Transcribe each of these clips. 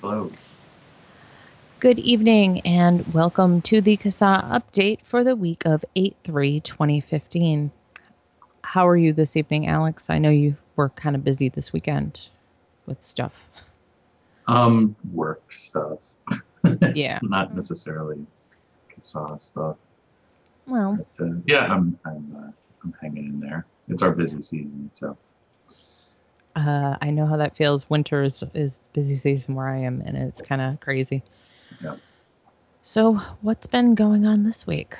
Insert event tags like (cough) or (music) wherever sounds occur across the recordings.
Hello. Good evening and welcome to the CASA update for the week of 8 3 2015. How are you this evening, Alex? I know you were kind of busy this weekend with stuff. Um, work stuff. (laughs) Yeah. Not necessarily CASA stuff. Well, But, uh, yeah, I'm I'm uh, I'm hanging in there. It's our busy season, so uh, I know how that feels. Winter is, is busy season where I am, and it's kind of crazy. Yeah. So, what's been going on this week?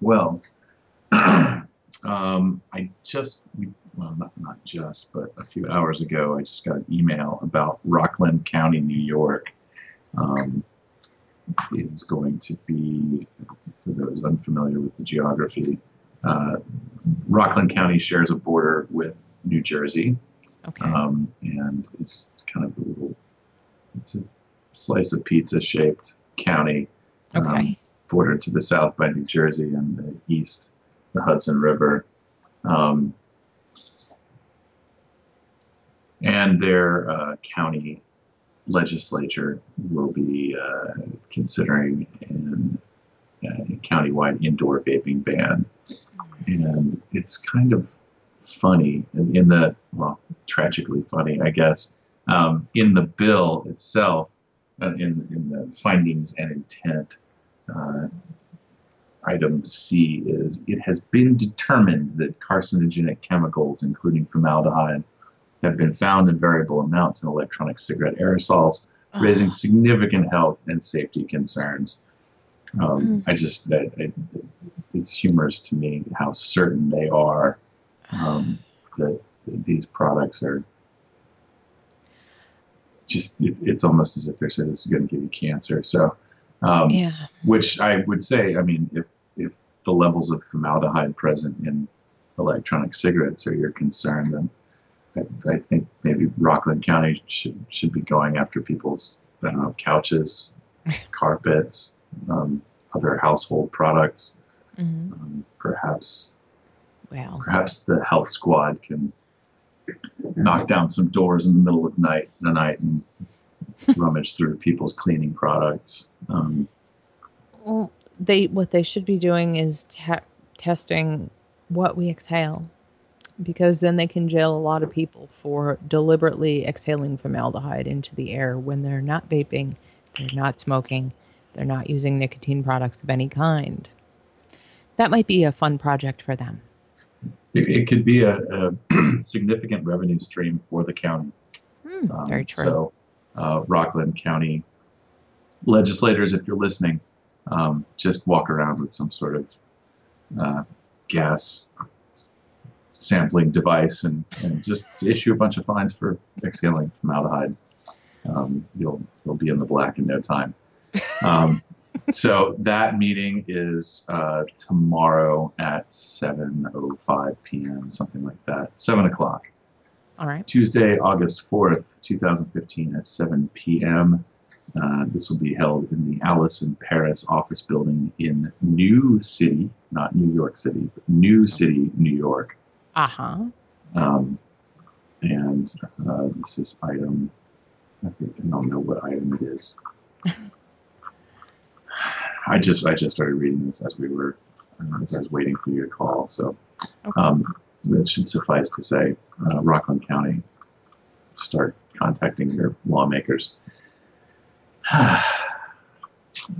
well. (clears throat) um, I just well, not not just, but a few hours ago, I just got an email about Rockland County, New York. Um, is going to be, for those unfamiliar with the geography, uh, Rockland County shares a border with New Jersey, Okay. um, and it's kind of a little, it's a slice of pizza shaped county, um, bordered to the south by New Jersey and the east, the Hudson River. Um, and their uh, county legislature will be uh, considering an, a countywide indoor vaping ban. And it's kind of funny in, in the, well, tragically funny, I guess. Um, in the bill itself, uh, in, in the findings and intent, uh, item C is it has been determined that carcinogenic chemicals, including formaldehyde, have been found in variable amounts in electronic cigarette aerosols, raising significant health and safety concerns. Um, I just, I, I, it's humorous to me how certain they are um, that, that these products are just, it's, it's almost as if they're saying this is going to give you cancer. So, um, yeah. which I would say, I mean, if if the levels of formaldehyde present in electronic cigarettes are your concern, then I, I think maybe Rockland County should should be going after people's I don't know couches, (laughs) carpets, um, other household products. hmm Um, perhaps Well, perhaps the health squad can knock down some doors in the middle of night the night and rummage through people's cleaning products. Um, well, they what they should be doing is te- testing what we exhale, because then they can jail a lot of people for deliberately exhaling formaldehyde into the air when they're not vaping, they're not smoking, they're not using nicotine products of any kind. That might be a fun project for them. It, it could be a, a (clears throat) significant revenue stream for the county. Hmm, Um, very true. So, uh, Rockland County legislators, if you're listening, um, just walk around with some sort of uh, gas sampling device and, and just issue a bunch of fines for exhaling formaldehyde. Um, you'll you'll be in the black in no time. Um, so that meeting is uh, tomorrow at 7:05 p.m. something like that, seven o'clock. All right. Tuesday, August 4th, 2015, at 7 p.m. Uh, this will be held in the Allison Parris office building in New City, not New York City, but New City, New York. Uh huh. Um, and uh, this is item, I think, I don't know what item it is. (laughs) I just I just started reading this as we were uh, as I was waiting for you to call. So Okay. um, that should suffice to say, uh, Rockland County start contacting your lawmakers. (sighs)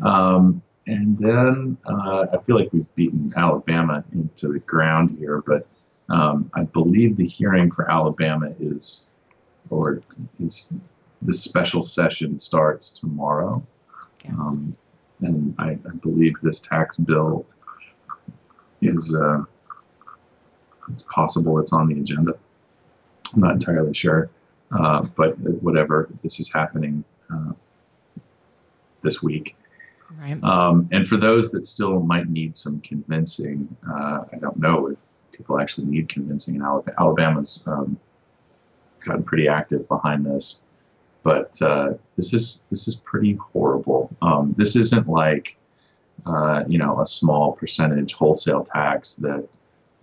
um, and then uh, I feel like we've beaten Alabama into the ground here, but um, I believe the hearing for Alabama is, or is, this special session starts tomorrow. Yes. Um, and I, I believe this tax bill is, uh, it's possible it's on the agenda. I'm not entirely sure, uh, but whatever, this is happening uh, this week. right. Um, and for those that still might need some convincing, uh, I don't know if people actually need convincing in Alabama. Alabama's um, gotten pretty active behind this, but uh, this is this is pretty horrible. Um, this isn't like uh, you know a small percentage wholesale tax that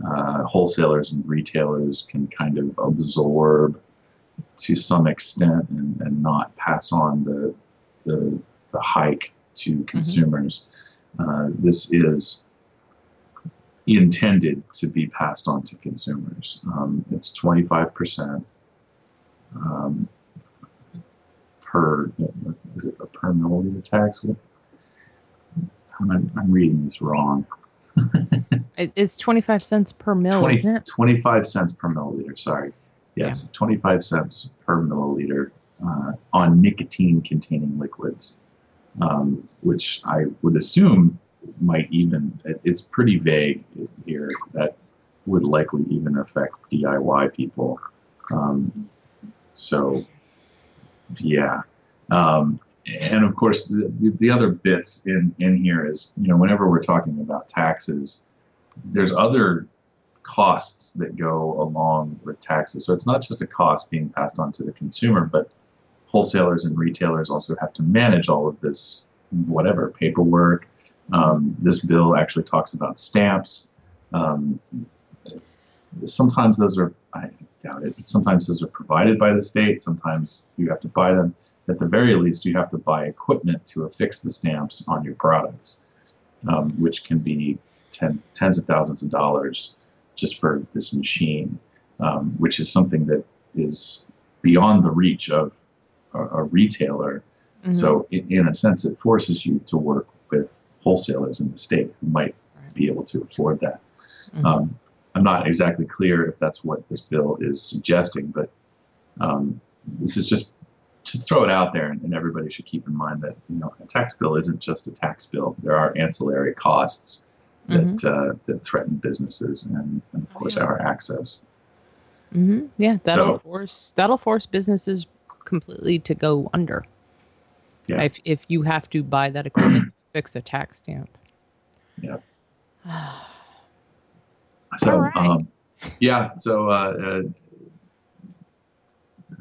uh, wholesalers and retailers can kind of absorb to some extent and, and not pass on the, the, the hike to consumers. Uh, this is intended to be passed on to consumers. Um, it's 25% um, per, is it a per milliliter tax? I'm, I'm reading this wrong. (laughs) It, it's 25 cents per mil, 20 isn't it? 25 cents per milliliter, sorry. Yes, 25 cents per milliliter uh, on nicotine containing liquids, um, which I would assume might even, it- it's pretty vague here, that would likely even affect DIY people. Um, so, yeah. Um, and of course, the, the other bits in, in here is, you know, whenever we're talking about taxes, there's other costs that go along with taxes. So it's not just a cost being passed on to the consumer, but wholesalers and retailers also have to manage all of this, whatever paperwork. Um, this bill actually talks about stamps. Um, sometimes those are, I doubt it, sometimes those are provided by the state. Sometimes you have to buy them. At the very least, you have to buy equipment to affix the stamps on your products, um, which can be ten, tens of thousands of dollars just for this machine, um, which is something that is beyond the reach of a, a retailer. Mhm. So, in, in a sense, it forces you to work with wholesalers in the state who might be able to afford that. Mhm. Um, I'm not exactly clear if that's what this bill is suggesting, but um, this is just to throw it out there, and, everybody should keep in mind that you know a tax bill isn't just a tax bill. There are ancillary costs that uh, that threaten businesses and, and of Oh, course yeah. our access. Mhm. Yeah, that'll So- force that'll force businesses completely to go under. Yeah. If if you have to buy that equipment to fix a tax stamp. Yeah. (sighs) (sighs) (sighs) So right. um, yeah, so uh, uh,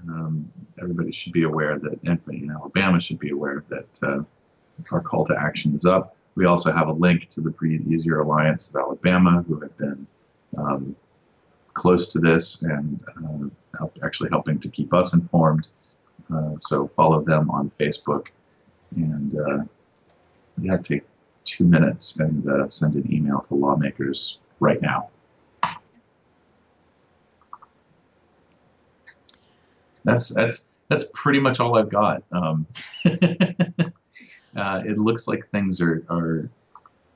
um, everybody should be aware that anybody in Alabama should be aware that uh, our call to action is up. We also have a link to the Breathe Easier Alliance of Alabama, who have been um, close to this and uh, help, actually helping to keep us informed. Uh, so follow them on Facebook and uh, yeah, take two minutes and uh, send an email to lawmakers right now. That's that's that's pretty much all I've got. Um, (laughs) uh, it looks like things are are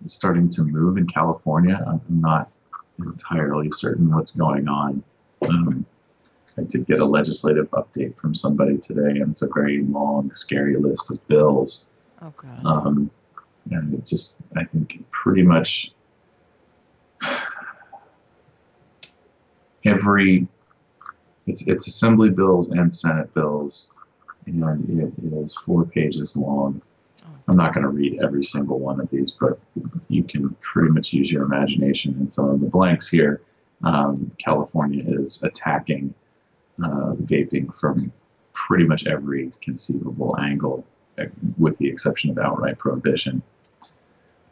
starting to move in California. I'm not entirely certain what's going on. Um, I did get a legislative update from somebody today, and it's a very long, scary list of bills. Oh god. Um, and it just, I think, pretty much every it's it's assembly bills and senate bills and it, it is four pages long. I'm not going to read every single one of these but you can pretty much use your imagination and fill in the blanks here. Um, california is attacking uh, vaping from pretty much every conceivable angle uh, with the exception of outright prohibition.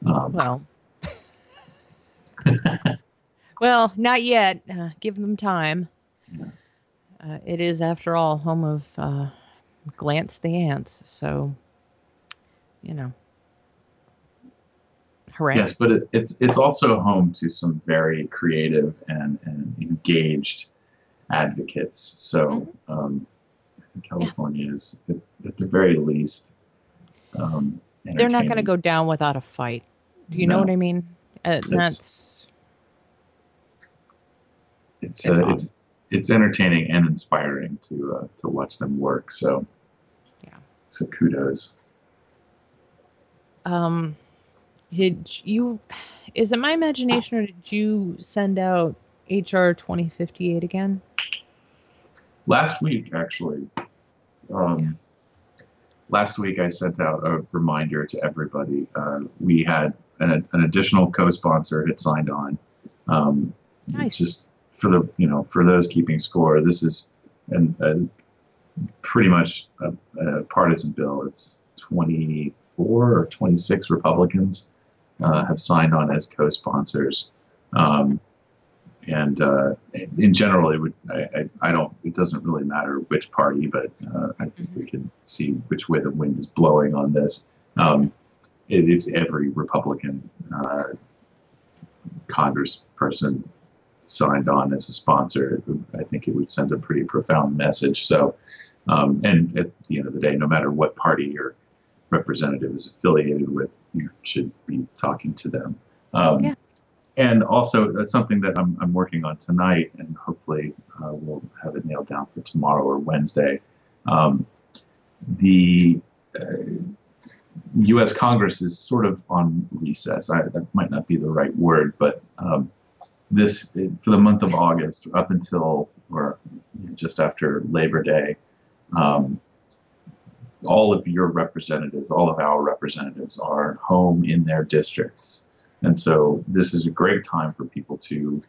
Um, Well. (laughs) well, not yet. Uh, give them time. Uh, it is, after all, home of uh, Glance the Ants. So, you know. Hooray. Yes, but it, it's it's also home to some very creative and, and engaged advocates. So um, California is, at, at the very least, um, They're not going to go down without a fight. Do you know what I mean? Uh, that's. It's it's uh, it's it's entertaining and inspiring to uh, to watch them work. So Yeah. So kudos. Um, did you? Is it my imagination, or did you send out HR twenty fifty eight again? last week actually um, last week i sent out a reminder to everybody uh, we had an, an additional co-sponsor had signed on um, Nice. just for the you know for those keeping score this is an, a pretty much a, a partisan bill it's 24 or 26 republicans uh, have signed on as co-sponsors um, and uh, in general, it would. I, I, don't. It doesn't really matter which party, but uh, I think we can see which way the wind is blowing on this. Um, if every Republican uh, Congressperson signed on as a sponsor, I think it would send a pretty profound message. So, um, and at the end of the day, no matter what party your representative is affiliated with, you should be talking to them. Um, Yeah. And also, that's something that I'm, I'm working on tonight, and hopefully uh, we'll have it nailed down for tomorrow or Wednesday. Um, the uh, U.S. Congress is sort of on recess. I, that might not be the right word, but um, this for the month of August up until or just after Labor Day, um, all of your representatives, all of our representatives, are home in their districts, and so this is a great time for people to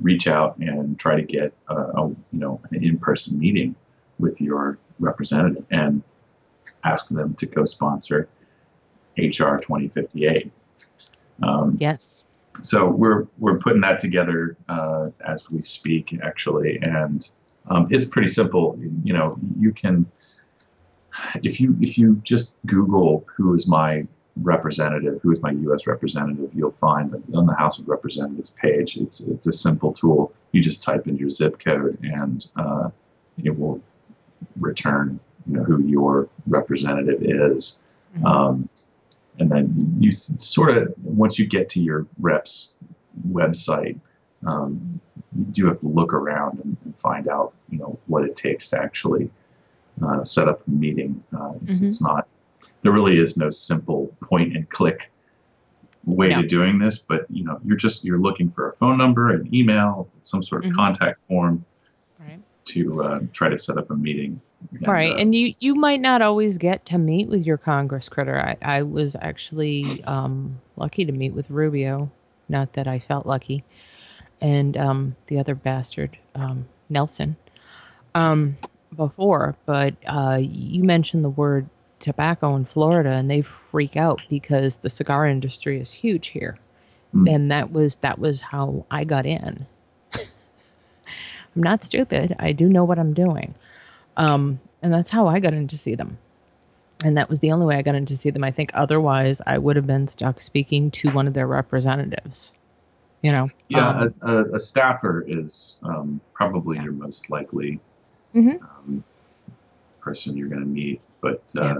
reach out and try to get a, a you know an in-person meeting with your representative and ask them to co-sponsor HR 2058. Um, Yes. So we're we're putting that together uh, as we speak, actually, and um, it's pretty simple. You know, you can if you if you just Google who is my representative, who is my U.S. representative, you'll find on the House of Representatives page. It's it's a simple tool. You just type in your zip code, and uh, it will return you know who your representative is. Mhm. Um, and then you sort of once you get to your reps website um, you do have to look around and, and find out you know what it takes to actually uh, set up a meeting uh, it's, Mhm. it's not there really is no simple point and click way No. to doing this but you know you're just you're looking for a phone number an email some sort of Mhm. contact form Right. to uh, try to set up a meeting And, right uh, and you you might not always get to meet with your congress critter. I, I was actually um, lucky to meet with rubio. Not that i felt lucky. And um, the other bastard um, nelson um, before. But uh, you mentioned the word tobacco in florida and they freak out because the cigar industry is huge here. Mm. and that was that was how i got in. (laughs) I'm not stupid. I do know what i'm doing um, and that's how I got in to see them. And that was the only way I got in to see them. I think otherwise I would have been stuck speaking to one of their representatives. You know? Yeah, Um, a, a, a staffer is um, probably your most likely Mhm. um, person you're going to meet. But uh, Yeah.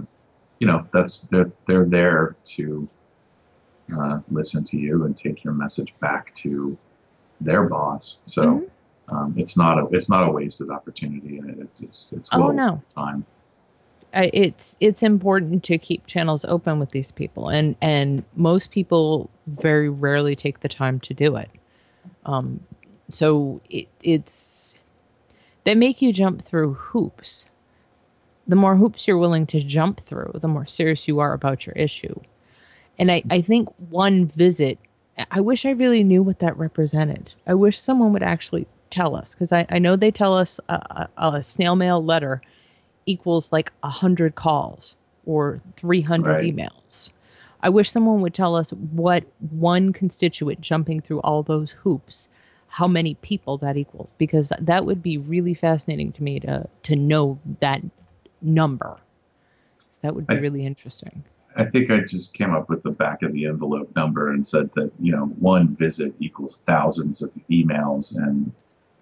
you know, that's they're they're there to uh, listen to you and take your message back to their boss. So Mhm. Um, it's not a it's not a wasted opportunity, and it's it's it's Oh, well worth no. time. I, it's it's important to keep channels open with these people, and and most people very rarely take the time to do it. Um, so it, it's they make you jump through hoops. The more hoops you're willing to jump through, the more serious you are about your issue. And I, I think one visit, I wish I really knew what that represented. I wish someone would actually tell us because I, I know they tell us a, a, a snail mail letter equals like 100 calls or 300 Right. emails. I wish someone would tell us what one constituent jumping through all those hoops, how many people that equals, because that would be really fascinating to me to to know that number. So that would be I- really interesting. I think I just came up with the back of the envelope number and said that you know one visit equals thousands of emails and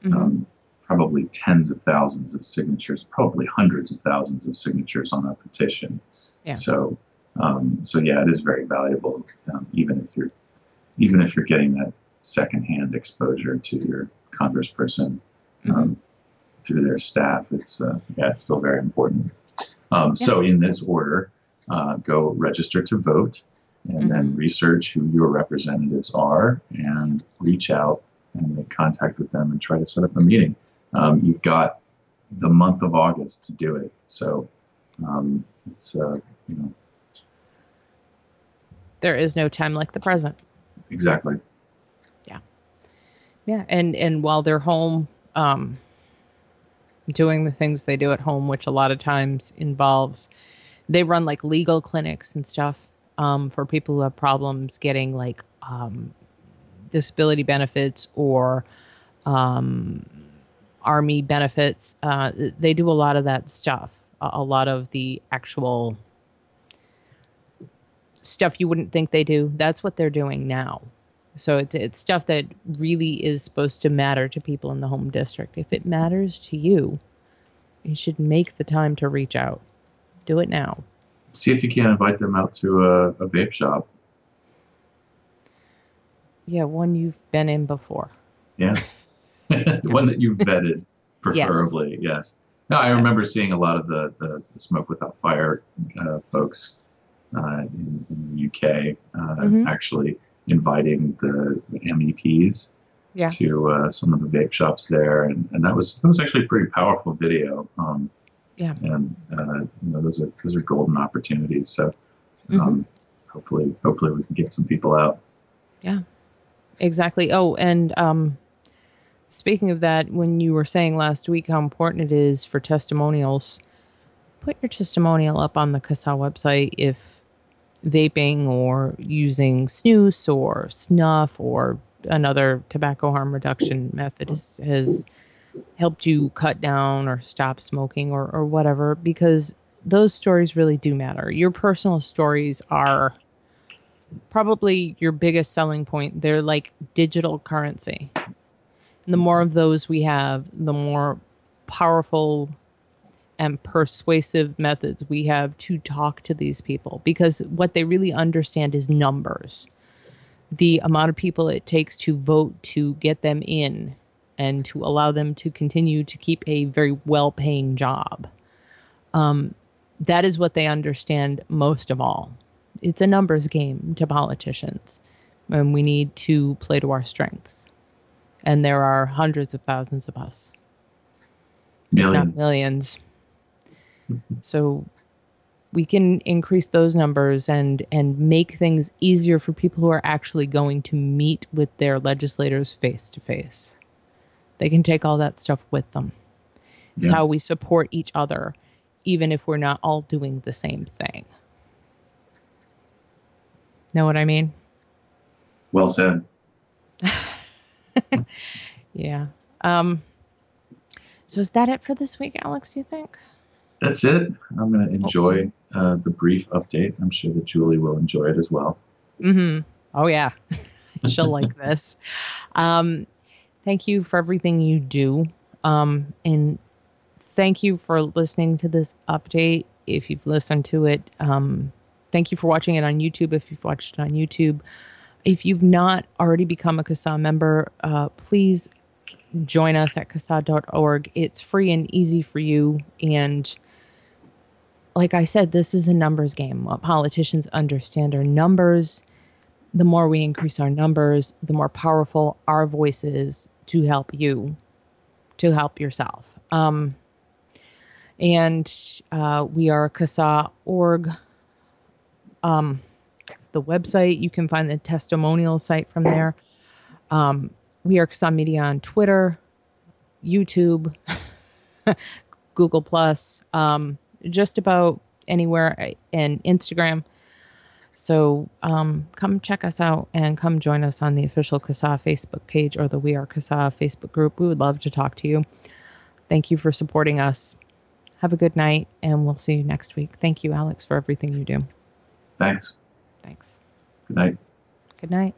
Mhm. um, probably tens of thousands of signatures, probably hundreds of thousands of signatures on a petition. Yeah. So, um, so yeah, it is very valuable, um, even if you're, even if you're getting that secondhand exposure to your congressperson um, through their staff. It's uh, yeah, it's still very important. Um, So, in this order, uh, go register to vote, and then research who your representatives are, and reach out and make contact with them and try to set up a meeting. Um, you've got the month of August to do it, so um, it's uh, you know there is no time like the present. exactly Yeah, Yeah. and and while they're home, um, doing the things they do at home, which a lot of times involves, they run like legal clinics and stuff um, for people who have problems getting like um, disability benefits or um, army benefits. Uh, they do a lot of that stuff. A, lot of the actual stuff you wouldn't think they do. That's what they're doing now. So it's it's stuff that really is supposed to matter to people in the home district. If it matters to you, you should make the time to reach out. Do it now. See if you can't invite them out to a, a vape shop. Yeah, one you've been in before. Yeah. (laughs) (laughs) One that you've vetted, preferably. Yes. No, I remember seeing a lot of the, the, the Smoke Without Fire uh, folks uh, in, in the UK uh, Mhm. actually inviting the, the MEPs Yeah. to uh, some of the vape shops there, and, and that was that was actually a pretty powerful video. Um, Yeah. And uh, you know those are those are golden opportunities. So Mm-hmm. um, hopefully hopefully we can get some people out. Exactly. Oh, and um, speaking of that, when you were saying last week how important it is for testimonials, put your testimonial up on the CASA website if vaping or using snus or snuff or another tobacco harm reduction method has, has helped you cut down or stop smoking or, or whatever, because those stories really do matter. Your personal stories are probably your biggest selling point. They're like digital currency. And the more of those we have, the more powerful and persuasive methods we have to talk to these people because what they really understand is numbers. The amount of people it takes to vote to get them in and to allow them to continue to keep a very well paying job. Um, that is what they understand most of all it's a numbers game to politicians. And we need to play to our strengths. And there are hundreds of thousands of us. If not Millions. millions. Mm-hmm. So we can increase those numbers and and make things easier for people who are actually going to meet with their legislators face to face they can take all that stuff with them. It's Yeah. how we support each other even if we're not all doing the same thing know what i mean Well said. (laughs) yeah um so is that it for this week alex you think That's it. I'm going to enjoy uh, the brief update. I'm sure that Julie will enjoy it as well. Mm-hmm. Oh yeah, (laughs) she'll like (laughs) this. Um, thank you for everything you do, um, and thank you for listening to this update. If you've listened to it, um, thank you for watching it on YouTube. If you've watched it on YouTube, if you've not already become a CASA member, uh, please join us at CASA.org. It's free and easy for you, and like I said, this is a numbers game. What politicians understand are numbers. The more we increase our numbers, the more powerful our voice is to help you, to help yourself. Um, and uh, we are CASA.org. Um, the website, you can find the testimonial site from there. Um, we are CASA Media on Twitter, YouTube, (laughs) Google Plus. Um, just about anywhere uh, and Instagram. So um, come check us out and come join us on the official CASA Facebook page or the We Are CASA Facebook group. We would love to talk to you. Thank you for supporting us. Have a good night, and we'll see you next week. Thank you, Alex, for everything you do. Thanks. Thanks. Good night. Good night.